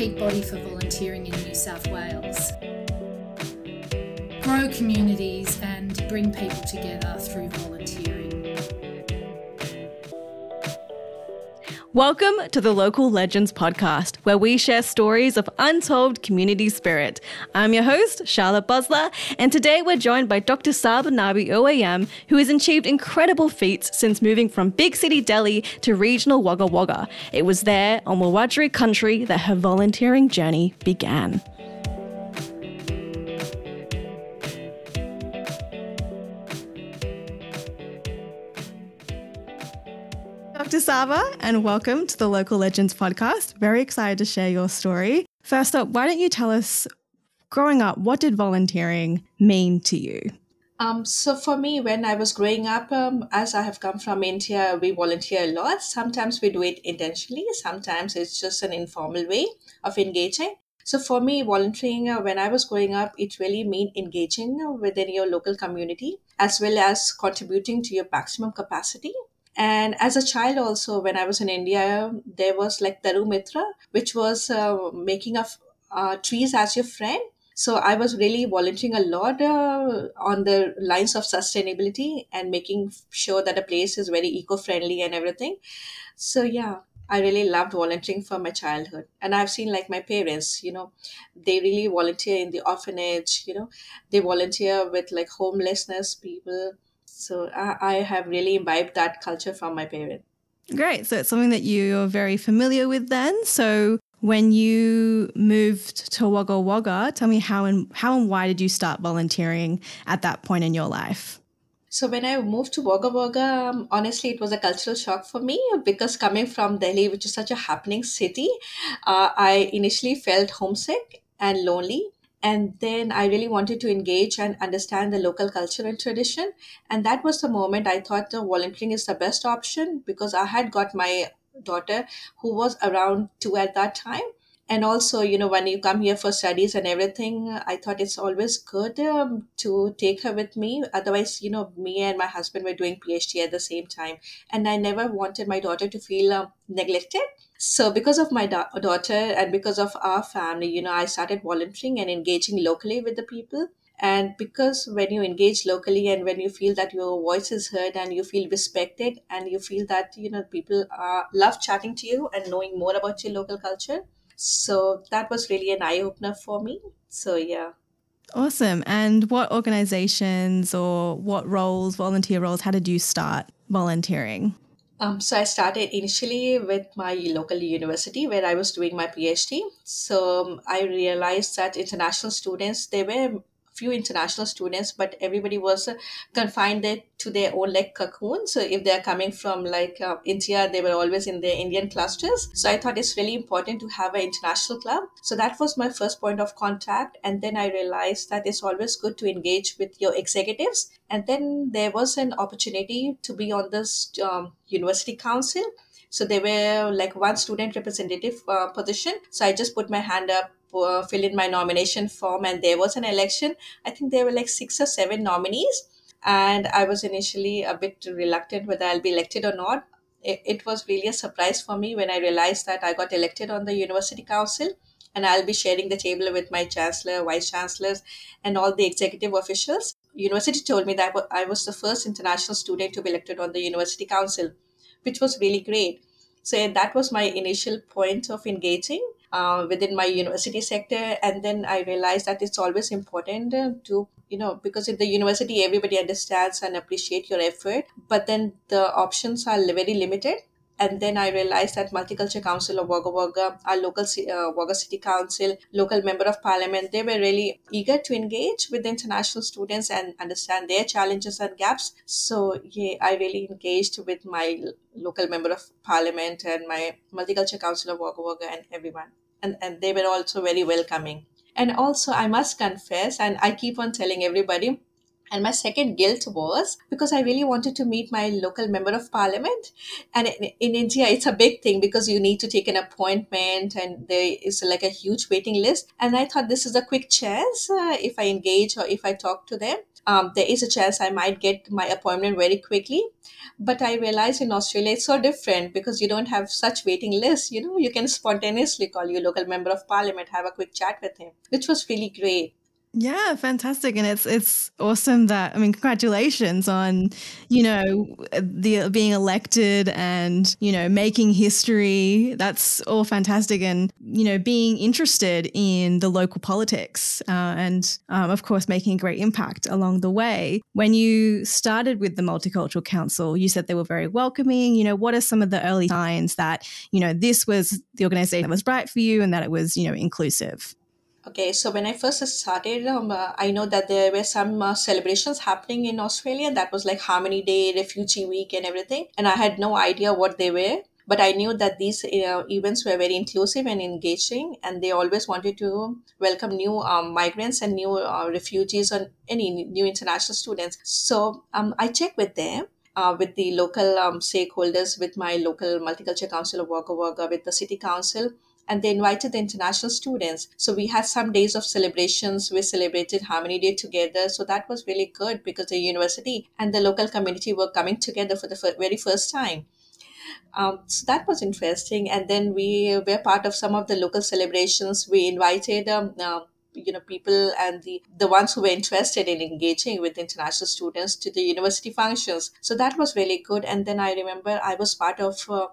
peak body for volunteering in New South Wales. Grow communities and bring people together through volunteering. Welcome to the Local Legends podcast, where we share stories of untold community spirit. I'm your host, Charlotte Bosler, and today we're joined by Dr. Saba Nabi OAM, who has achieved incredible feats since moving from big city Delhi to regional Wagga Wagga. It was there on Wiradjuri country that her volunteering journey began. Dr. Saba, and welcome to the Local Legends podcast. Very excited to share your story. First up, why don't you tell us, growing up, what did volunteering mean to you? Um, so for me, when I was growing up, um, as I have come from India, we volunteer a lot. Sometimes we do it intentionally. Sometimes it's just an informal way of engaging. So for me, volunteering uh, when I was growing up, it really meant engaging within your local community as well as contributing to your maximum capacity and as a child, also, when I was in India, there was like Taru Mitra, which was uh, making of uh, trees as your friend. So I was really volunteering a lot uh, on the lines of sustainability and making sure that the place is very eco-friendly and everything. So yeah, I really loved volunteering from my childhood. And I've seen like my parents, you know, they really volunteer in the orphanage, you know, they volunteer with like homelessness people so I, I have really imbibed that culture from my parents. Great. So it's something that you're very familiar with then. So when you moved to Wagga Wagga, tell me how and how and why did you start volunteering at that point in your life? So when I moved to Wagga Wagga, um, honestly, it was a cultural shock for me because coming from Delhi, which is such a happening city, uh, I initially felt homesick and lonely and then i really wanted to engage and understand the local culture and tradition. And that was the moment i thought the volunteering is the best option because i had got my daughter who was around two at that time and also you know when you come here for studies and everything i thought it's always good um, to take her with me. Otherwise you know me and my husband were doing phd at the same time. And i never wanted my daughter to feel uh, neglected. So because of my da- daughter and because of our family you know i started volunteering and engaging locally with the people. And because when you engage locally and when you feel that your voice is heard and you feel respected and you feel that you know people are love chatting to you and knowing more about your local culture so that was really an eye opener for me. So, yeah. Awesome. And what organizations or what roles, volunteer roles, how did you start volunteering? Um, so I started initially with my local university where I was doing my PhD. So um, I realized that international students they were few international students, but everybody was uh, confined there to their own like cocoon. So if they're coming from like uh, India, they were always in their Indian clusters. So I thought it's really important to have an international club. So that was my first point of contact. And then I realized that it's always good to engage with your executives. And then there was an opportunity to be on this um, university council. So there were like one student representative uh, position. So I just put my hand up uh, fill in my nomination form and there was an election. I think there were like six or seven nominees and i was initially a bit reluctant whether i'll be elected or not. It, it was really a surprise for me when i realized that i got elected on the university council and i'll be sharing the table with my chancellor vice chancellors and all the executive officials. University told me that i was the first international student to be elected on the university council which was really great. So that was my initial point of engaging uh, within my university sector and then i realized that it's always important uh, to you know because in the university everybody understands and appreciate your effort but then the options are very limited and then I realized that Multicultural Council of Wagga Wagga, our local uh, Wagga City Council, local member of parliament, they were really eager to engage with the international students and understand their challenges and gaps. So yeah, I really engaged with my local member of parliament and my Multicultural Council of Wagga Wagga and everyone. And, and they were also very welcoming. And also, I must confess, and I keep on telling everybody, and my second guilt was because I really wanted to meet my local member of parliament. And in, in, India, it's a big thing because you need to take an appointment and there is like a huge waiting list. And I thought this is a quick chance uh, if I engage or if I talk to them. um, there is a chance I might get my appointment very quickly. But I realized in Australia it's so different because you don't have such waiting lists. You know, you can spontaneously call your local member of parliament, have a quick chat with him, which was really great. Yeah, fantastic. And it's it's awesome that I mean congratulations on, you know, the being elected and, you know, making history. That's all fantastic and, you know, being interested in the local politics uh, and um, of course making a great impact along the way. When you started with the Multicultural Council, you said they were very welcoming. You know, what are some of the early signs that, you know, this was the organization that was right for you and that it was, you know, inclusive? Okay, so when I first started, um, uh, I know that there were some uh, celebrations happening in Australia. That was like Harmony Day, Refugee Week, and everything. And I had no idea what they were. But I knew that these uh, events were very inclusive and engaging, and they always wanted to welcome new um, migrants and new uh, refugees and any new international students. So um, I checked with them. Uh, with the local um, stakeholders, with my local multicultural council of Wagga Wagga, with the city council, and they invited the international students. So we had some days of celebrations. We celebrated Harmony Day together. So that was really good because the university and the local community were coming together for the very first time. Um, so that was interesting. And then we were part of some of the local celebrations. We invited um, uh, you know people and the the ones who were interested in engaging with international students to the university functions so that was really good and then i remember i was part of uh,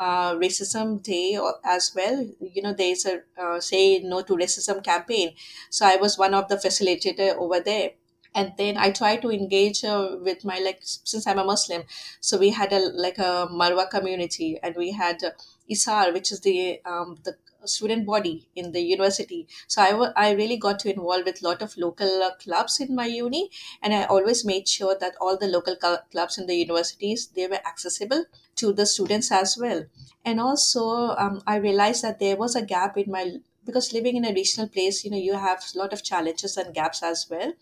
uh, racism day as well. You know there's a uh, say no to racism campaign. So i was one of the facilitator over there. And then i try to engage uh, with my like since i'm a muslim. So we had a like a marwa community and we had uh, isar which is the um, the student body in the university. So I, w- I really got to involve with a lot of local uh, clubs in my uni, and I always made sure that all the local cl- clubs in the universities they were accessible to the students as well. And also, um, I realized that there was a gap in my because living in a regional place, you know, you have a lot of challenges and gaps as well.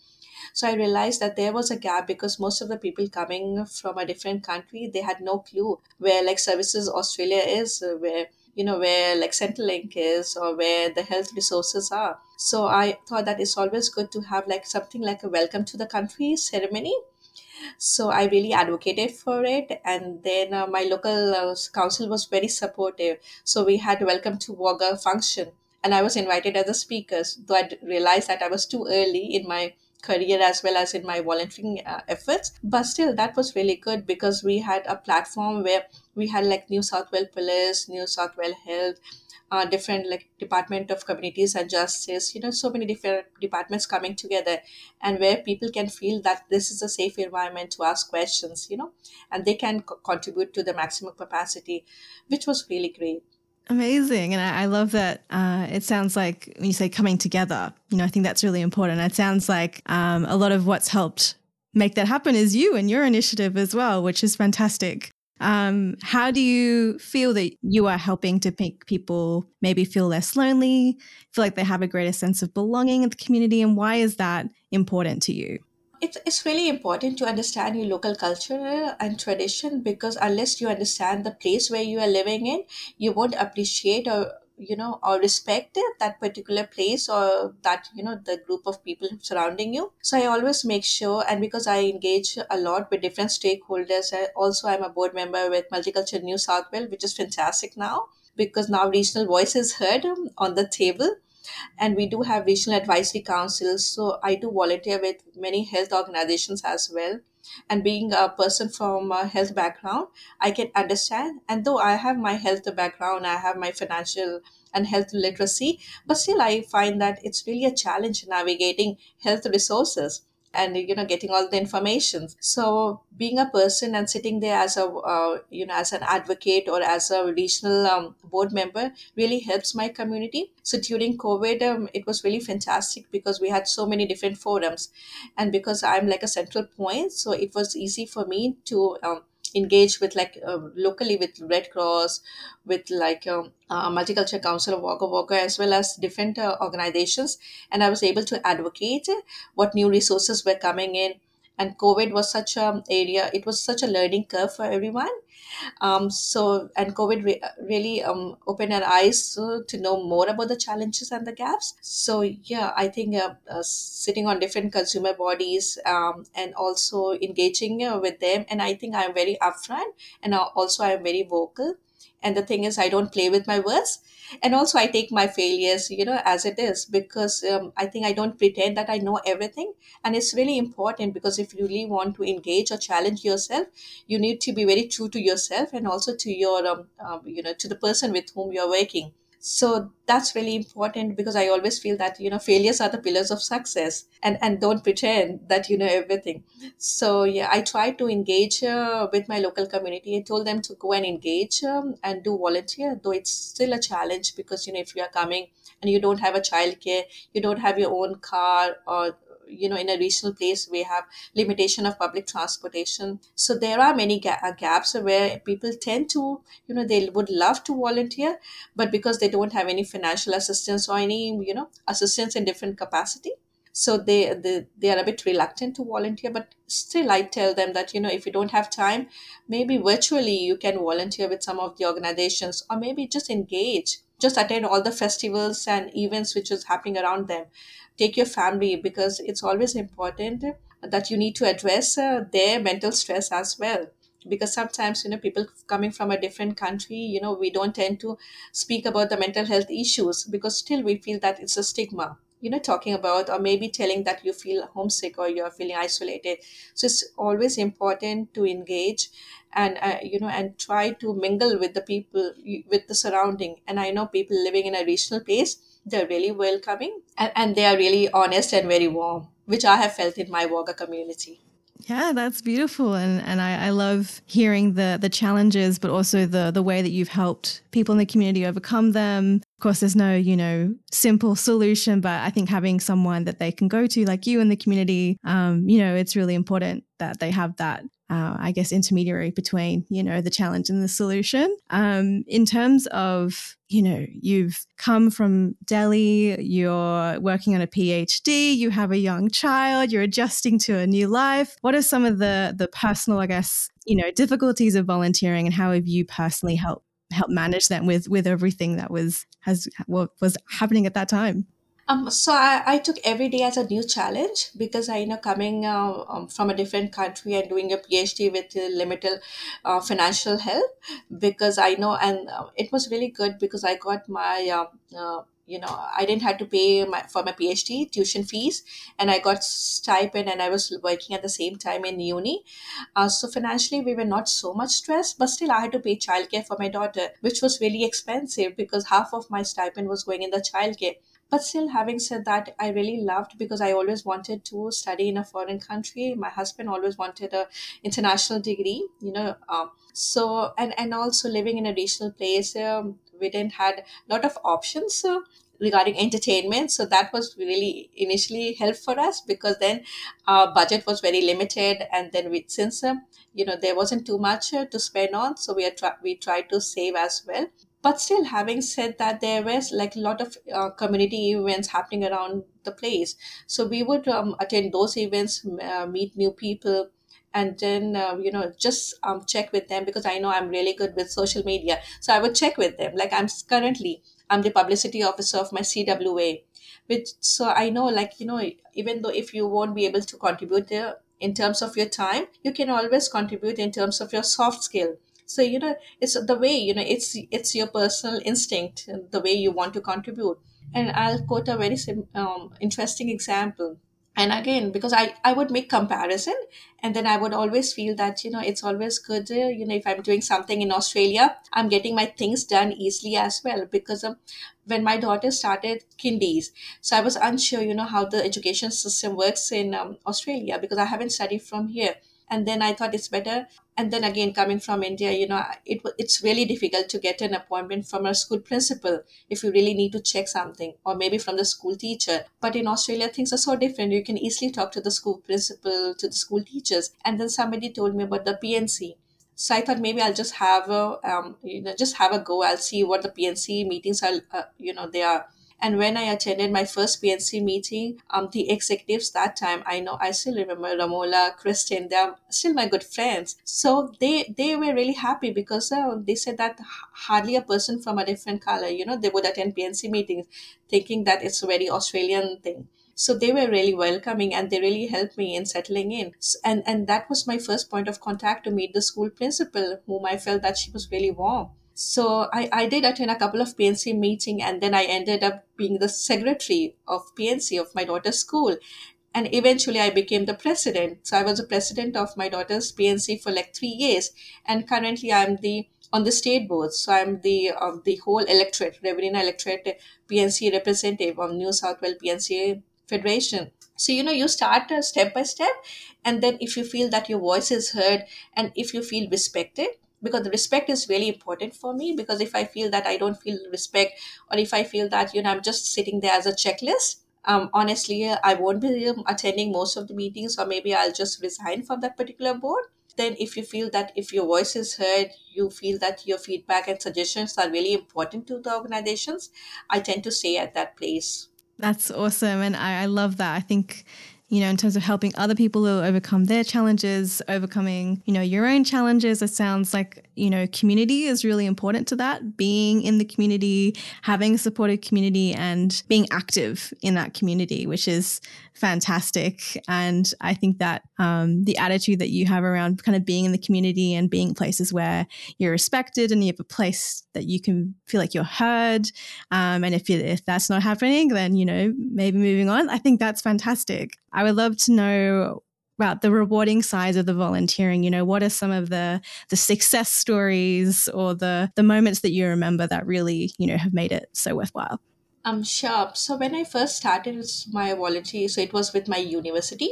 So I realized that there was a gap because most of the people coming from a different country, they had no clue where like services Australia is, uh, where you know where like Centrelink is or where the health resources are. So i thought that it's always good to have like something like a welcome to the country ceremony. So i really advocated for it and then uh, my local uh, council was very supportive. So we had welcome to wagga function and i was invited as a speaker though i realized that i was too early in my career as well as in my volunteering uh, efforts. But still that was really good because we had a platform where we had like new south wales police new south wales health uh, different like department of communities and justice you know so many different departments coming together and where people can feel that this is a safe environment to ask questions you know and they can co- contribute to the maximum capacity which was really great Amazing. And I, I love that uh, it sounds like when you say coming together, you know, I think that's really important. It sounds like um, a lot of what's helped make that happen is you and your initiative as well, which is fantastic. Um, how do you feel that you are helping to make people maybe feel less lonely, feel like they have a greater sense of belonging in the community? And why is that important to you? It's, it's really important to understand your local culture and tradition because unless you understand the place where you are living in you won't appreciate or you know or respect that particular place or that you know the group of people surrounding you. So i always make sure and because i engage a lot with different stakeholders I also i'm a board member with multicultural new south wales which is fantastic now because now regional voice is heard um, on the table and we do have regional advisory councils so i do volunteer with many health organizations as well. And being a person from a health background i can understand. And though i have my health background i have my financial and health literacy but still i find that it's really a challenge navigating health resources and you know getting all the information so being a person and sitting there as a uh, you know as an advocate or as a regional um, board member really helps my community. So during covid um, it was really fantastic because we had so many different forums. And because i'm like a central point so it was easy for me to um, engage with like uh, locally with Red Cross, with like um, uh, Multicultural Council of Wagga Wagga, as well as different uh, organizations, and I was able to advocate what new resources were coming in, and COVID was such a area. It was such a learning curve for everyone. Um, so and COVID re- really um, opened our eyes uh, to know more about the challenges and the gaps. So yeah, I think uh, uh, sitting on different consumer bodies um, and also engaging uh, with them, and I think I'm very upfront and also I'm very vocal. And the thing is, I don't play with my words. And also i take my failures you know as it is because um, i think i don't pretend that i know everything. And it's really important because if you really want to engage or challenge yourself you need to be very true to yourself and also to your um, um, you know to the person with whom you're working so that's really important because i always feel that you know failures are the pillars of success and and don't pretend that you know everything. So yeah i try to engage uh, with my local community. I told them to go and engage um, and do volunteer though it's still a challenge because you know if you are coming and you don't have a child care you don't have your own car or you know in a regional place we have limitation of public transportation. So there are many ga- uh, gaps where people tend to you know they would love to volunteer but because they don't have any financial assistance or any you know assistance in different capacity so they, they they are a bit reluctant to volunteer. But still i tell them that you know if you don't have time maybe virtually you can volunteer with some of the organizations or maybe just engage just attend all the festivals and events which is happening around them. Take your family because it's always important that you need to address uh, their mental stress as well. Because sometimes you know people coming from a different country you know we don't tend to speak about the mental health issues because still we feel that it's a stigma you know talking about or maybe telling that you feel homesick or you're feeling isolated. So it's always important to engage and uh, you know and try to mingle with the people with the surrounding and i know people living in a regional place they're really welcoming and, and they are really honest and very warm, which I have felt in my Wagga community. Yeah, that's beautiful, and and I, I love hearing the the challenges, but also the the way that you've helped people in the community overcome them. Of course, there's no you know simple solution, but I think having someone that they can go to, like you in the community, um, you know, it's really important that they have that uh, I guess, intermediary between, you know, the challenge and the solution. Um, in terms of, you know, you've come from Delhi, you're working on a PhD, you have a young child, you're adjusting to a new life. What are some of the the personal, I guess, you know, difficulties of volunteering, and how have you personally helped help manage them with with everything that was has what was happening at that time? Um, so I, I took every day as a new challenge because I you know coming uh, um, from a different country and doing a PhD with uh, limited uh, financial help because I know and uh, it was really good because I got my uh, uh, you know I didn't have to pay my, for my PhD tuition fees and I got stipend and I was working at the same time in uni. Uh, so financially we were not so much stressed, but still I had to pay childcare for my daughter, which was really expensive because half of my stipend was going in the childcare but still having said that i really loved because i always wanted to study in a foreign country. My husband always wanted a international degree you know um, so and and also living in a regional place um, we didn't had a lot of options regarding entertainment. So that was really initially help for us because then our budget was very limited and then we since uh, you know there wasn't too much uh, to spend on so we are try- we tried to save as well but still having said that there was like a lot of uh, community events happening around the place. So we would um, attend those events uh, meet new people and then uh, you know just um, check with them because i know i'm really good with social media. So i would check with them. Like i'm currently i'm the publicity officer of my cwa which so i know like you know even though if you won't be able to contribute there in terms of your time you can always contribute in terms of your soft skill so you know it's the way you know it's it's your personal instinct the way you want to contribute. And i'll quote a very sim- um, interesting example. And again because I, I would make comparison and then i would always feel that you know it's always good uh, you know if i'm doing something in australia i'm getting my things done easily as well because when my daughter started kindies so i was unsure you know how the education system works in um, australia because i haven't studied from here and then i thought it's better. And then again coming from india you know it it's really difficult to get an appointment from a school principal if you really need to check something or maybe from the school teacher. But in australia things are so different. You can easily talk to the school principal to the school teachers. And then somebody told me about the P&C so I thought maybe I'll just have a, um, you know, just have a go. I'll see what the P&C meetings are, uh, you know, they are And when I attended my first P&C meeting, um, the executives that time, I know, I still remember Ramola, Kristen, they're still my good friends. So they, they were really happy because uh, they said that hardly a person from a different color, you know, they would attend P&C meetings thinking that it's a very Australian thing. So they were really welcoming and they really helped me in settling in. And and that was my first point of contact to meet the school principal whom i felt that she was really warm so I, I did attend a couple of P&C meeting and then I ended up being the secretary of P&C of my daughter's school. And eventually I became the president. So I was the president of my daughter's P&C for like three years. And currently I'm the on the state board. So I'm the of the whole electorate, Riverina electorate P&C representative of New South Wales P&C Federation. So, you know, you start uh, step by step. And then if you feel that your voice is heard and if you feel respected, because the respect is really important for me because if i feel that i don't feel respect or if i feel that you know i'm just sitting there as a checklist um, honestly i won't be um, attending most of the meetings or maybe i'll just resign from that particular board. Then if you feel that if your voice is heard you feel that your feedback and suggestions are really important to the organizations i tend to stay at that place. That's awesome and I, I love that. I think you know, in terms of helping other people overcome their challenges, overcoming, you know, your own challenges. It sounds like, you know, community is really important to that. Being in the community, having a supportive community, and being active in that community, which is fantastic. And I think that um, the attitude that you have around kind of being in the community and being places where you're respected and you have a place that you can feel like you're heard. Um, and if, you, if that's not happening, then, you know, maybe moving on. I think that's fantastic. I would love to know about the rewarding sides of the volunteering you know what are some of the the success stories or the the moments that you remember that really you know have made it so worthwhile um, sure. So when I first started with my volunteer, so it was with my university,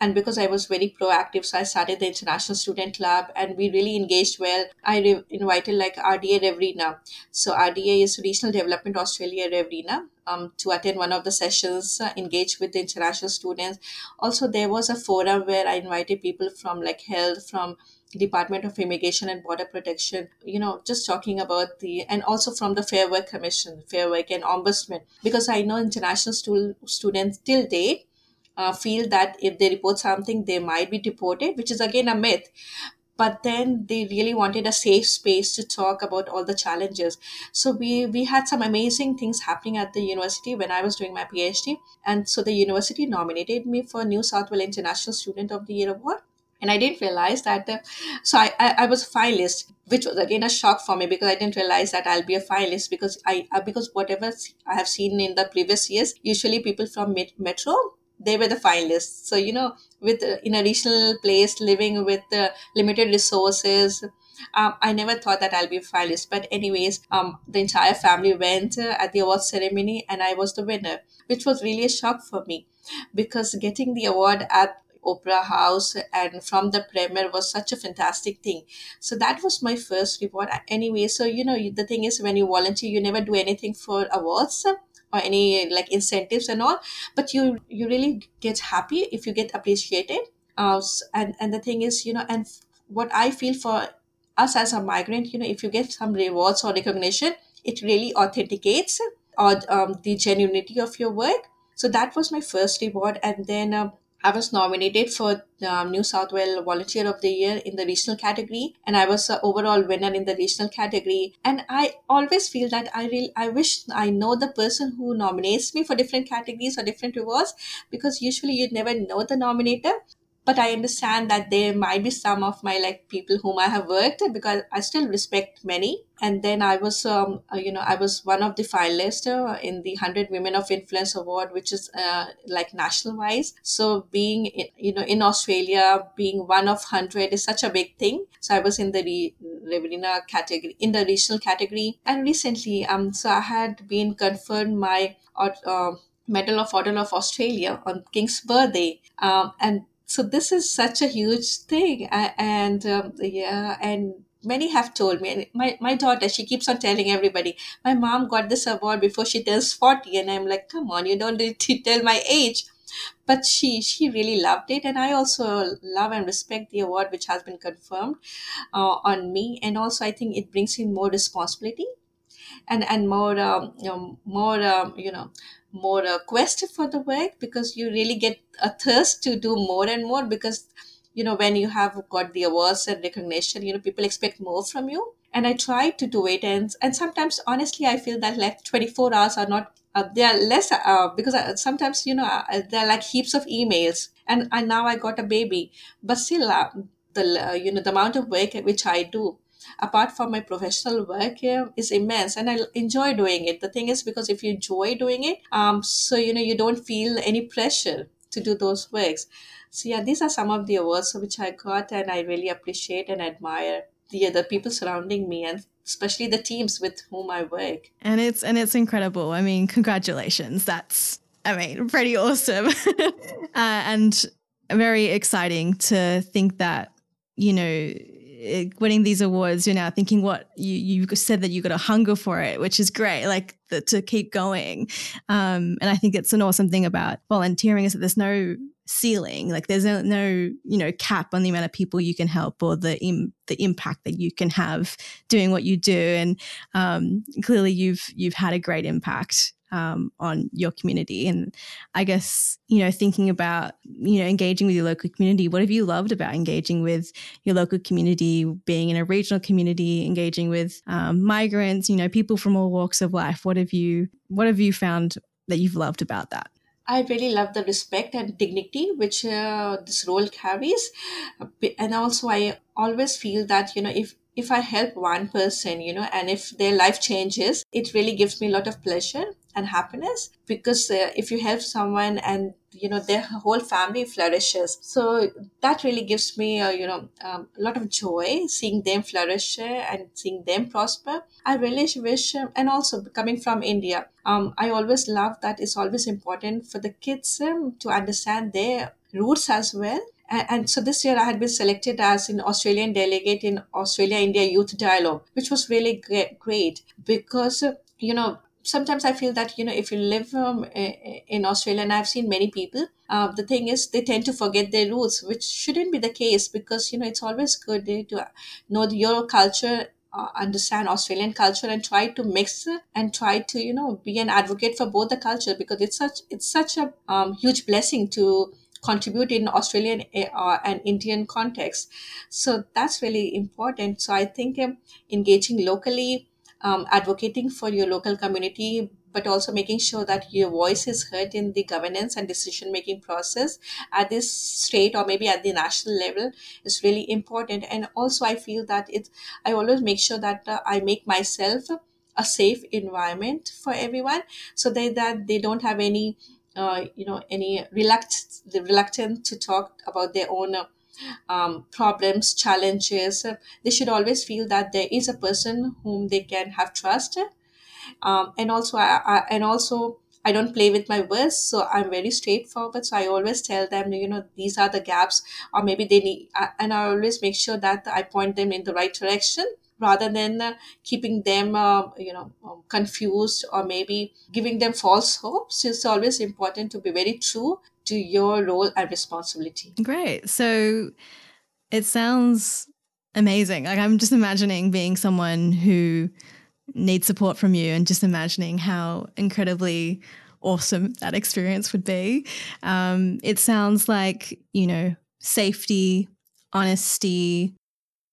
and because I was very proactive, so I started the International Student Club, and we really engaged well. I re- invited like RDA Riverina. So RDA is Regional Development Australia Riverina. Um, to attend one of the sessions, uh, engage with the international students. Also, there was a forum where I invited people from like health, from Department of Immigration and Border Protection, you know, just talking about the, and also from the Fair Work Commission, Fair Work and Ombudsman, because I know international stu- students till date uh, feel that if they report something, they might be deported, which is again a myth. But then they really wanted a safe space to talk about all the challenges. So we we had some amazing things happening at the university when I was doing my PhD, and so the university nominated me for New South Wales International Student of the Year award and I didn't realize that. Uh, so I, I, I was a finalist, which was again a shock for me because I didn't realize that I'll be a finalist because I uh, because whatever I have seen in the previous years, usually people from Metro they were the finalists. So you know, with uh, in a regional place, living with uh, limited resources. Um, I never thought that I'll be a finalist, but anyways, um, the entire family went uh, at the award ceremony, and I was the winner, which was really a shock for me, because getting the award at opera house and from the premier was such a fantastic thing. So that was my first reward. Anyway so you know the thing is when you volunteer you never do anything for awards or any like incentives and all but you you really get happy if you get appreciated. Uh, and and the thing is you know and what i feel for us as a migrant you know if you get some rewards or recognition it really authenticates or um, the genuinity of your work. So that was my first reward and then um, I was nominated for um, New South Wales Volunteer of the Year in the regional category, and I was an overall winner in the regional category. And I always feel that I really, I wish I know the person who nominates me for different categories or different rewards, because usually you never know the nominator but i understand that there might be some of my like people whom i have worked because i still respect many. And then i was um, uh, you know i was one of the finalists uh, in the 100 women of influence award which is uh, like national wise. So being in, you know in australia being one of 100 is such a big thing. So i was in the re- category in the regional category. And recently um so i had been confirmed my uh, Medal of Order of Australia on King's birthday. Um, and so this is such a huge thing and um, yeah and many have told me and my, my daughter she keeps on telling everybody my mom got this award before she turns 40 and i'm like come on you don't need to tell my age. But she she really loved it and i also love and respect the award which has been confirmed uh, on me and also i think it brings in more responsibility and and more um, you know, more um, you know more uh, quest for the work because you really get a thirst to do more and more because you know when you have got the awards and recognition you know people expect more from you. And i try to do it and and sometimes honestly i feel that like 24 hours are not uh, they are less uh, because I, sometimes you know uh, there are like heaps of emails. And, I, now i got a baby. But still uh, the uh, you know the amount of work which i do apart from my professional work here is immense and i enjoy doing it. The thing is because if you enjoy doing it um so you know you don't feel any pressure to do those works. So yeah these are some of the awards which i got and i really appreciate and admire the other people surrounding me and especially the teams with whom i work. And it's and it's incredible. I mean congratulations. That's i mean pretty awesome. Uh, and very exciting to think that you know winning these awards, you're now thinking what you you said that you got a hunger for it, which is great, like the, to keep going. Um, and I think it's an awesome thing about volunteering is that there's no ceiling, like there's no, no you know cap on the amount of people you can help or the Im- the impact that you can have doing what you do. And um, clearly, you've you've had a great impact um, on your community. And I guess, you know, thinking about, you know, engaging with your local community, what have you loved about engaging with your local community, being in a regional community, engaging with um, migrants, you know, people from all walks of life? What have you, what have you found that you've loved about that? I really love the respect and dignity which uh, this role carries, and also I always feel that you know if if I help one person, you know, and if their life changes, it really gives me a lot of pleasure and happiness because uh, if you help someone and you know their whole family flourishes. So that really gives me uh, you know um, a lot of joy seeing them flourish and seeing them prosper. I really wish uh, and also coming from india um, i always love that it's always important for the kids um, to understand their roots as well. And, so this year I had been selected as an Australian delegate in Australia India Youth Dialogue, which was really great because, uh, you know, sometimes I feel that you know if you live um, in Australia, and I've seen many people, uh, the thing is they tend to forget their roots, which shouldn't be the case because you know it's always good eh, to know your culture. Uh, understand Australian culture and try to mix and try to you know be an advocate for both the culture because it's such it's such a um, huge blessing to contribute in Australian eh, uh, and Indian context. So that's really important. So I think um, engaging locally um, advocating for your local community but also making sure that your voice is heard in the governance and decision making process at this state or maybe at the national level is really important. And also i feel that it i always make sure that uh, i make myself a safe environment for everyone so that, that they don't have any uh, you know any reluctant reluctant to talk about their own uh, um, problems, challenges, they should always feel that there is a person whom they can have trust. Um, and also, I, I, and also, I don't play with my words, so I'm very straightforward. So I always tell them, you know, these are the gaps, or maybe they need, and I always make sure that I point them in the right direction rather than uh, keeping them, uh, you know, um, confused or maybe giving them false hopes. It's always important to be very true to your role and responsibility. Great. So it sounds amazing. Like I'm just imagining being someone who needs support from you and just imagining how incredibly awesome that experience would be. Um, it sounds like, you know, safety, honesty,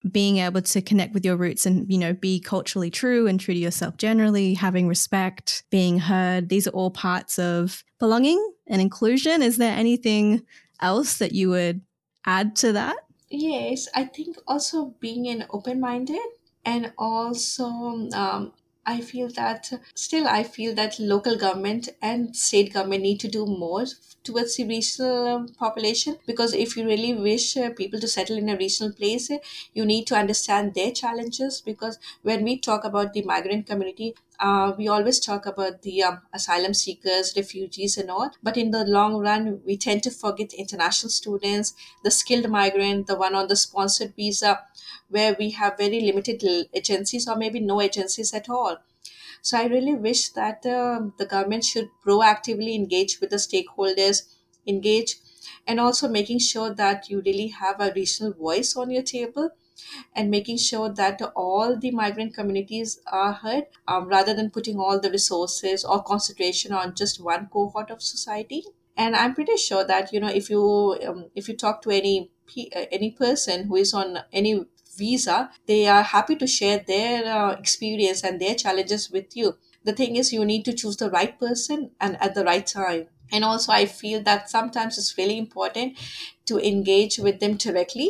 being able to connect with your roots and you know be culturally true and true to yourself generally having respect being heard these are all parts of belonging and inclusion. Is there anything else that you would add to that? Yes i think also being an open-minded and also um, I feel that still I feel that local government and state government need to do more towards the regional um, population because if you really wish uh, people to settle in a regional place, you need to understand their challenges because when we talk about the migrant community, uh, we always talk about the um, asylum seekers, refugees, and all. But in the long run, we tend to forget international students, the skilled migrant, the one on the sponsored visa, where we have very limited agencies or maybe no agencies at all. So I really wish that uh, the government should proactively engage with the stakeholders, engage, and also making sure that you really have a regional voice on your table and making sure that all the migrant communities are heard um, rather than putting all the resources or concentration on just one cohort of society. And i'm pretty sure that you know if you um, if you talk to any uh, any person who is on any visa they are happy to share their uh, experience and their challenges with you. The thing is you need to choose the right person and at the right time. And also i feel that sometimes it's really important to engage with them directly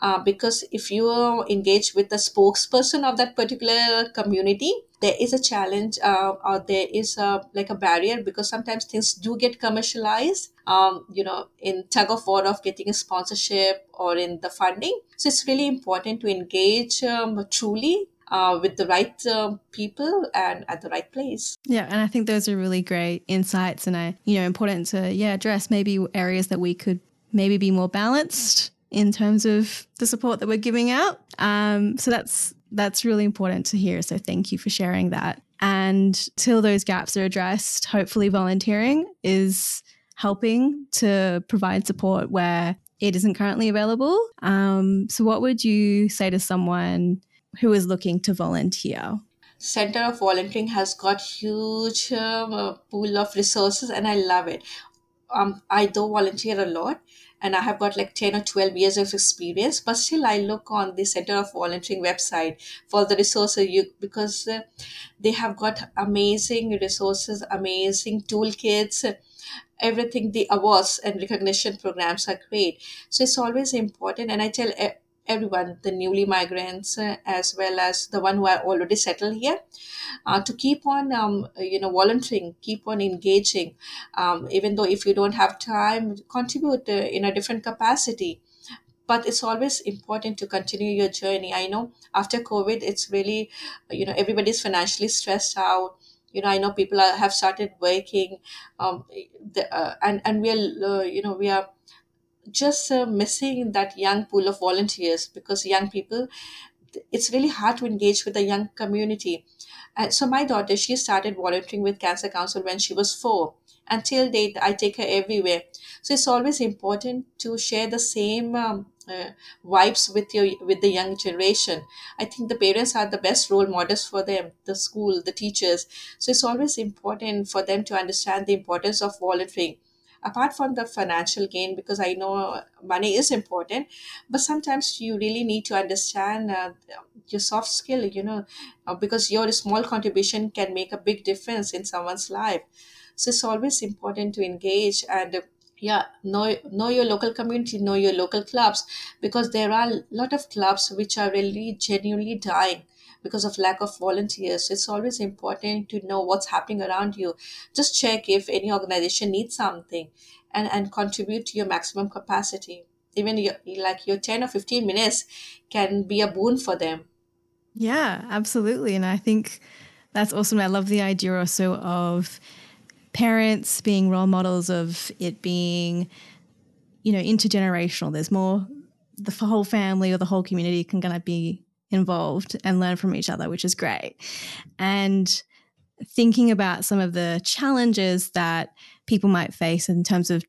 uh, because if you engage with the spokesperson of that particular community there is a challenge uh, or there is a like a barrier because sometimes things do get commercialized um, you know in tug of war of getting a sponsorship or in the funding so it's really important to engage um, truly uh, with the right uh, people and at the right place. Yeah, and I think those are really great insights, and I, you know, important to yeah address maybe areas that we could maybe be more balanced in terms of the support that we're giving out. Um, so that's that's really important to hear. So thank you for sharing that. And till those gaps are addressed, hopefully volunteering is helping to provide support where it isn't currently available. Um, so what would you say to someone who is looking to volunteer? Center of Volunteering has got huge um, pool of resources, and I love it. Um, I do volunteer a lot, and I have got like 10 or 12 years of experience, but still I look on the Center of Volunteering website for the resources you because uh, they have got amazing resources, amazing toolkits, everything. The awards and recognition programs are great. So it's always important, and I tell everyone, the newly migrants uh, as well as the one who are already settled here, uh, to keep on, um, you know, volunteering, keep on engaging, um, even though if you don't have time, contribute uh, in a different capacity. But it's always important to continue your journey. I know after COVID, it's really, you know, everybody's financially stressed out you know i know people are, have started working um, the, uh, and and we are uh, you know we are just uh, missing that young pool of volunteers because young people it's really hard to engage with the young community. And so my daughter she started volunteering with cancer council when she was four. Until date i take her everywhere. So it's always important to share the same um, uh, vibes with your with the young generation. I think the parents are the best role models for them the school the teachers. So it's always important for them to understand the importance of volunteering apart from the financial gain because i know money is important but sometimes you really need to understand uh, your soft skill you know uh, because your small contribution can make a big difference in someone's life. So it's always important to engage and yeah know know your local community know your local clubs because there are a lot of clubs which are really genuinely dying because of lack of volunteers. It's always important to know what's happening around you. Just check if any organization needs something and, and contribute to your maximum capacity. Even your, like your 10 or 15 minutes can be a boon for them. Yeah, absolutely. And I think that's awesome. I love the idea also of parents being role models of it being, you know, intergenerational. There's more, the whole family or the whole community can kind of be involved and learn from each other, which is great. And thinking about some of the challenges that people might face in terms of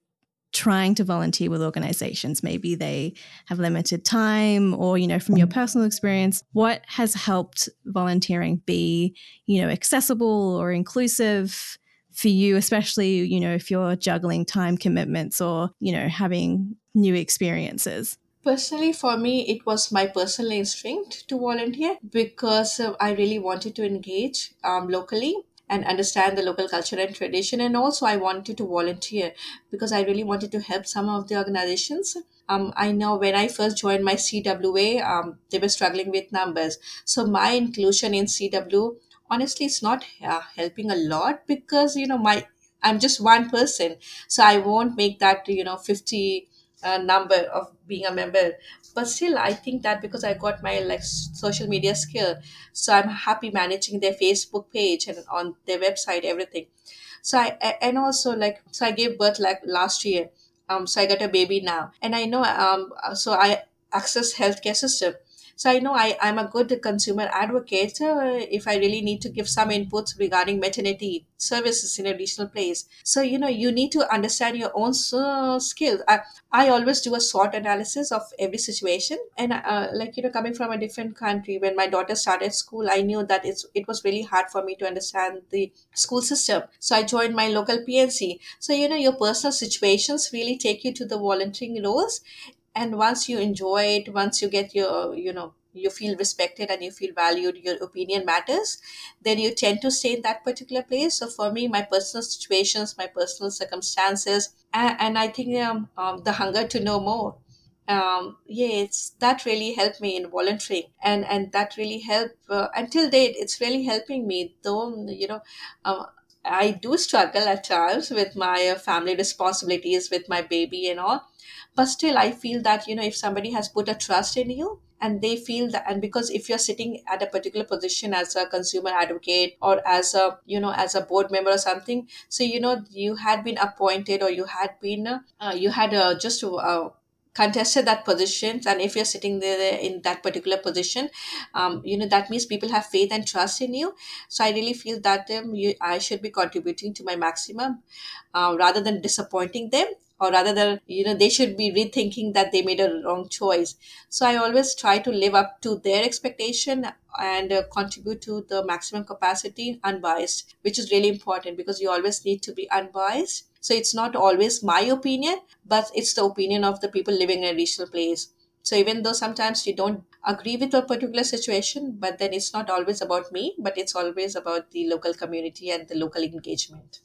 trying to volunteer with organizations maybe they have limited time or you know from your personal experience what has helped volunteering be you know accessible or inclusive for you especially you know if you're juggling time commitments or you know having new experiences Personally, for me, it was my personal instinct to volunteer because uh, I really wanted to engage um, locally and understand the local culture and tradition. And also, I wanted to volunteer because I really wanted to help some of the organizations. Um, I know when I first joined my CWA, um, they were struggling with numbers. So, my inclusion in CW honestly it's not uh, helping a lot because you know my i'm just one person so i won't make that you know 50 uh, number of being a member. But still i think that because i got my like social media skill so i'm happy managing their facebook page and on their website everything. So i and also like so i gave birth like last year. Um so i got a baby now. And i know um so i access healthcare system So I know I, I'm a good consumer advocate uh, if I really need to give some inputs regarding maternity services in a regional place. So, you know, you need to understand your own uh, skills. I, I always do a SWOT analysis of every situation. And uh, like, you know, coming from a different country, when my daughter started school, I knew that it's, it was really hard for me to understand the school system. So I joined my local P&C. So, you know, your personal situations really take you to the volunteering roles. And once you enjoy it, once you get your, you know, you feel respected and you feel valued, your opinion matters, then you tend to stay in that particular place. So for me, my personal situations, my personal circumstances, and, and I think um, um, the hunger to know more. Um, yeah, it's that really helped me in volunteering, and and that really helped uh, until date. It's really helping me, though. You know, um, I do struggle at times with my uh, family responsibilities, with my baby and all. But still i feel that you know if somebody has put a trust in you and they feel that and because if you're sitting at a particular position as a consumer advocate or as a you know as a board member or something so you know you had been appointed or you had been uh, you had uh, just uh, contested that position and if you're sitting there in that particular position um, you know that means people have faith and trust in you. So i really feel that um, you, i should be contributing to my maximum uh, rather than disappointing them or rather than you know they should be rethinking that they made a wrong choice. So i always try to live up to their expectation and uh, contribute to the maximum capacity unbiased which is really important because you always need to be unbiased so it's not always my opinion but it's the opinion of the people living in a regional place. So even though sometimes you don't agree with a particular situation but then it's not always about me but it's always about the local community and the local engagement.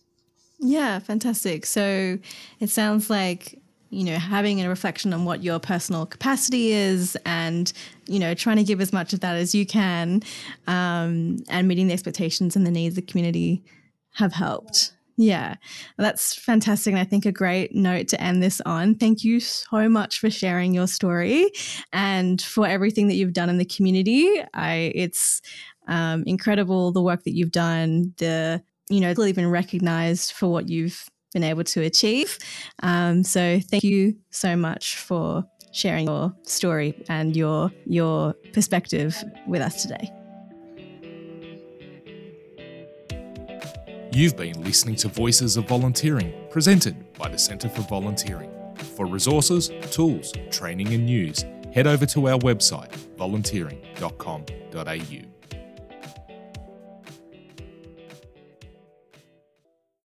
Yeah, fantastic. So it sounds like you know having a reflection on what your personal capacity is and you know trying to give as much of that as you can um, and meeting the expectations and the needs of the community have helped yeah that's fantastic and i think a great note to end this on thank you so much for sharing your story and for everything that you've done in the community i it's um, incredible the work that you've done the you know, even recognized for what you've been able to achieve. Um, so thank you so much for sharing your story and your your perspective with us today. You've been listening to Voices of Volunteering, presented by the Centre for Volunteering. For resources, tools, training, and news, head over to our website volunteering.com.au.